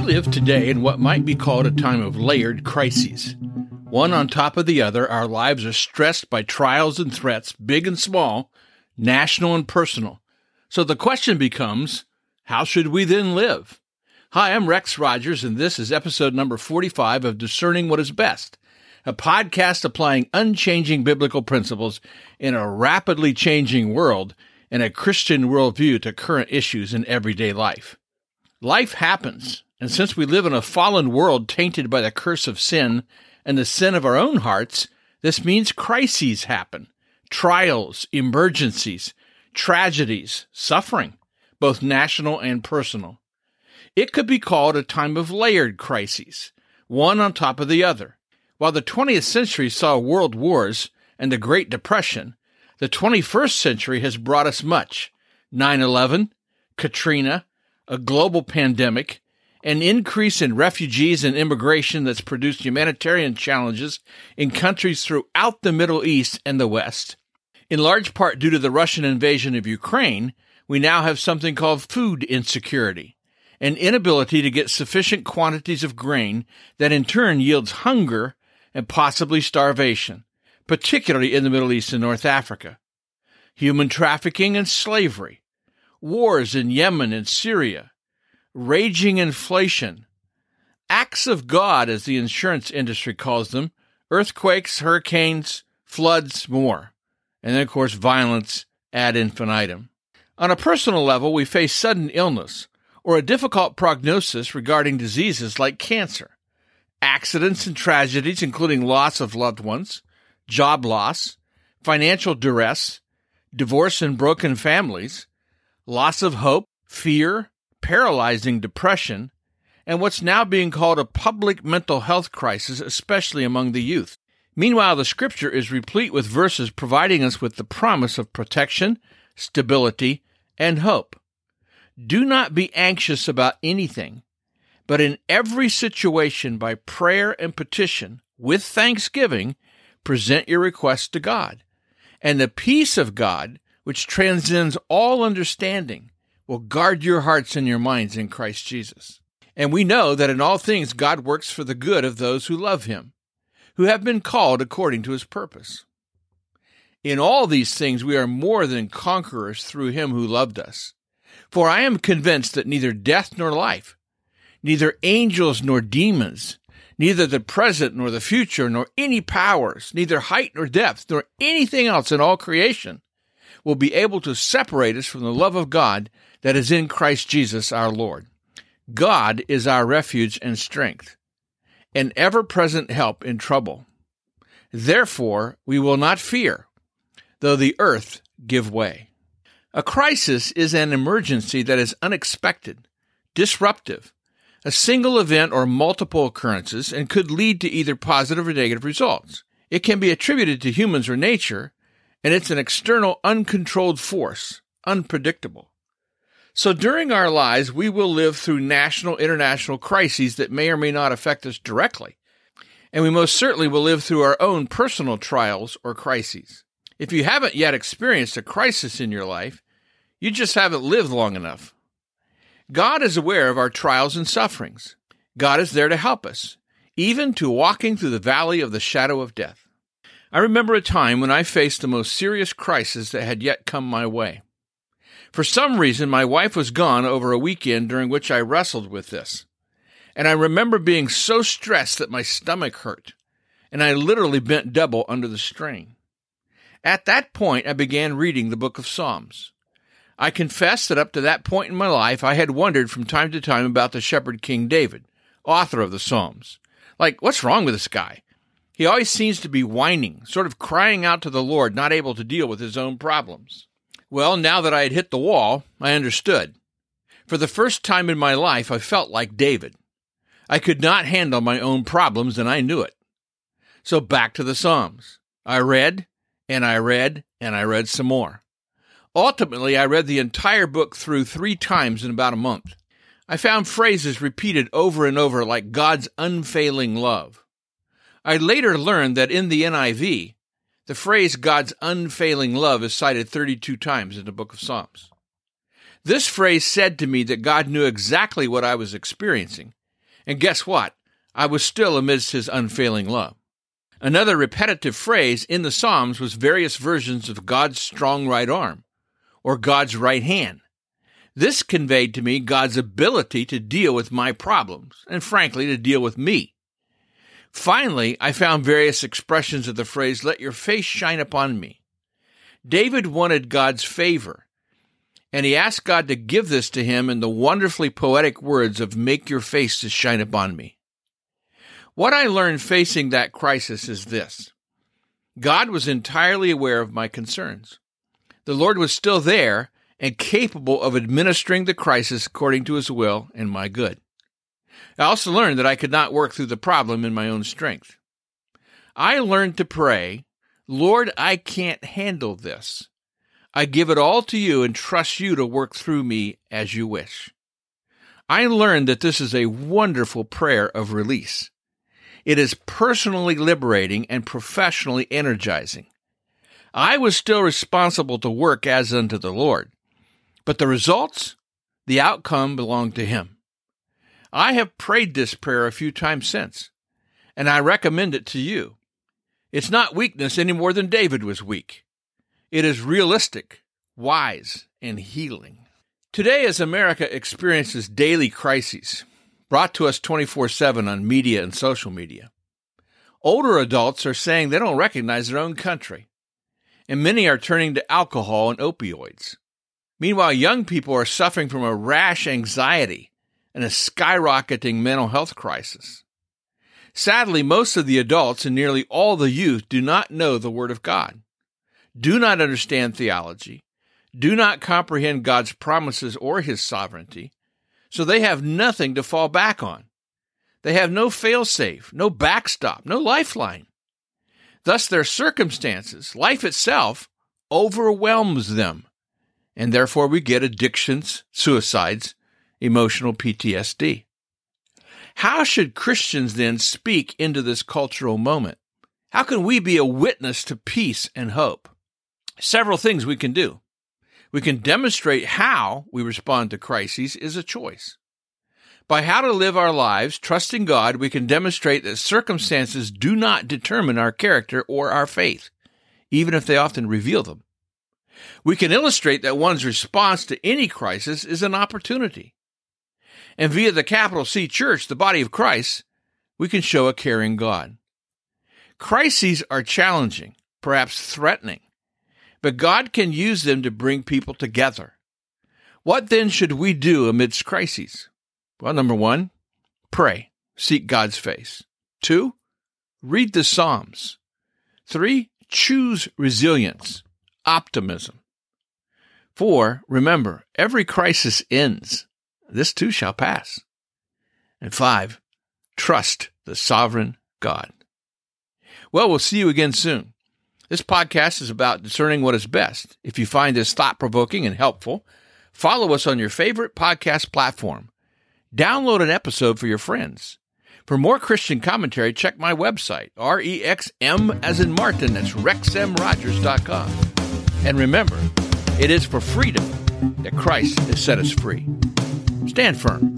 We live today in what might be called a time of layered crises. One on top of the other, our lives are stressed by trials and threats, big and small, national and personal. So the question becomes how should we then live? Hi, I'm Rex Rogers, and this is episode number 45 of Discerning What is Best, a podcast applying unchanging biblical principles in a rapidly changing world and a Christian worldview to current issues in everyday life. Life happens, and since we live in a fallen world tainted by the curse of sin and the sin of our own hearts, this means crises happen trials, emergencies, tragedies, suffering, both national and personal. It could be called a time of layered crises, one on top of the other. While the 20th century saw world wars and the Great Depression, the 21st century has brought us much 9 11, Katrina, a global pandemic, an increase in refugees and immigration that's produced humanitarian challenges in countries throughout the Middle East and the West. In large part due to the Russian invasion of Ukraine, we now have something called food insecurity, an inability to get sufficient quantities of grain that in turn yields hunger and possibly starvation, particularly in the Middle East and North Africa. Human trafficking and slavery, wars in Yemen and Syria, raging inflation, acts of God, as the insurance industry calls them, earthquakes, hurricanes, floods, more. And then, of course, violence ad infinitum. On a personal level, we face sudden illness or a difficult prognosis regarding diseases like cancer, accidents and tragedies, including loss of loved ones, job loss, financial duress, divorce and broken families, loss of hope, fear, paralyzing depression, and what's now being called a public mental health crisis, especially among the youth. Meanwhile, the scripture is replete with verses providing us with the promise of protection, stability, and hope. Do not be anxious about anything, but in every situation, by prayer and petition, with thanksgiving, present your requests to God. And the peace of God, which transcends all understanding, will guard your hearts and your minds in Christ Jesus. And we know that in all things God works for the good of those who love him, who have been called according to his purpose. In all these things we are more than conquerors through him who loved us. For I am convinced that neither death nor life, neither angels nor demons, neither the present nor the future, nor any powers, neither height nor depth, nor anything else in all creation will be able to separate us from the love of God that is in Christ Jesus our Lord. God is our refuge and strength, an ever present help in trouble. Therefore, we will not fear, though the earth give way. A crisis is an emergency that is unexpected, disruptive, a single event or multiple occurrences, and could lead to either positive or negative results. It can be attributed to humans or nature, and it's an external, uncontrolled force, unpredictable. So during our lives, we will live through national, international crises that may or may not affect us directly. And we most certainly will live through our own personal trials or crises. If you haven't yet experienced a crisis in your life, you just haven't lived long enough. God is aware of our trials and sufferings. God is there to help us, even to walking through the valley of the shadow of death. I remember a time when I faced the most serious crisis that had yet come my way. For some reason, my wife was gone over a weekend during which I wrestled with this. And I remember being so stressed that my stomach hurt, and I literally bent double under the strain. At that point, I began reading the book of Psalms. I confess that up to that point in my life, I had wondered from time to time about the shepherd King David, author of the Psalms. Like, what's wrong with this guy? He always seems to be whining, sort of crying out to the Lord, not able to deal with his own problems. Well, now that I had hit the wall, I understood. For the first time in my life, I felt like David. I could not handle my own problems, and I knew it. So back to the Psalms. I read, and I read, and I read some more. Ultimately, I read the entire book through three times in about a month. I found phrases repeated over and over like God's unfailing love, I later learned that in the NIV, the phrase God's unfailing love is cited 32 times in the book of Psalms. This phrase said to me that God knew exactly what I was experiencing, And guess what? I was still amidst his unfailing love. Another repetitive phrase in the Psalms was various versions of God's strong right arm or God's right hand. This conveyed to me God's ability to deal with my problems and, frankly, to deal with me. Finally, I found various expressions of the phrase, let your face shine upon me. David wanted God's favor, and he asked God to give this to him in the wonderfully poetic words of, make your face to shine upon me. What I learned facing that crisis is this God was entirely aware of my concerns. The Lord was still there and capable of administering the crisis according to his will and my good. I also learned that I could not work through the problem in my own strength. I learned to pray, Lord, I can't handle this. I give it all to you and trust you to work through me as you wish. I learned that this is a wonderful prayer of release. It is personally liberating and professionally energizing. I was still responsible to work as unto the Lord, but the results, the outcome belonged to Him. I have prayed this prayer a few times since, and I recommend it to you. It's not weakness any more than David was weak. It is realistic, wise, and healing. Today, as America experiences daily crises, brought to us 24 7 on media and social media. Older adults are saying they don't recognize their own country, and many are turning to alcohol and opioids. Meanwhile, young people are suffering from a rash anxiety and a skyrocketing mental health crisis. Sadly, most of the adults and nearly all the youth do not know the Word of God, do not understand theology, do not comprehend God's promises or His sovereignty, so they have nothing to fall back on. They have no failsafe, no backstop, no lifeline. Thus, their circumstances, life itself, overwhelms them. And therefore, we get addictions, suicides, emotional PTSD. How should Christians then speak into this cultural moment? How can we be a witness to peace and hope? Several things we can do. We can demonstrate how we respond to crises is a choice. By how to live our lives, trusting God, we can demonstrate that circumstances do not determine our character or our faith, even if they often reveal them. We can illustrate that one's response to any crisis is an opportunity. And via the capital C Church, the body of Christ, we can show a caring God. Crises are challenging, perhaps threatening, but God can use them to bring people together. What then should we do amidst crises? Well, number one, pray, seek God's face. Two, read the Psalms. Three, choose resilience, optimism. Four, remember, every crisis ends. This too shall pass. And five, trust the sovereign God. Well, we'll see you again soon. This podcast is about discerning what is best. If you find this thought provoking and helpful, follow us on your favorite podcast platform. Download an episode for your friends. For more Christian commentary, check my website, R-E-X-M as in Martin, that's rexmrogers.com. And remember, it is for freedom that Christ has set us free. Stand firm.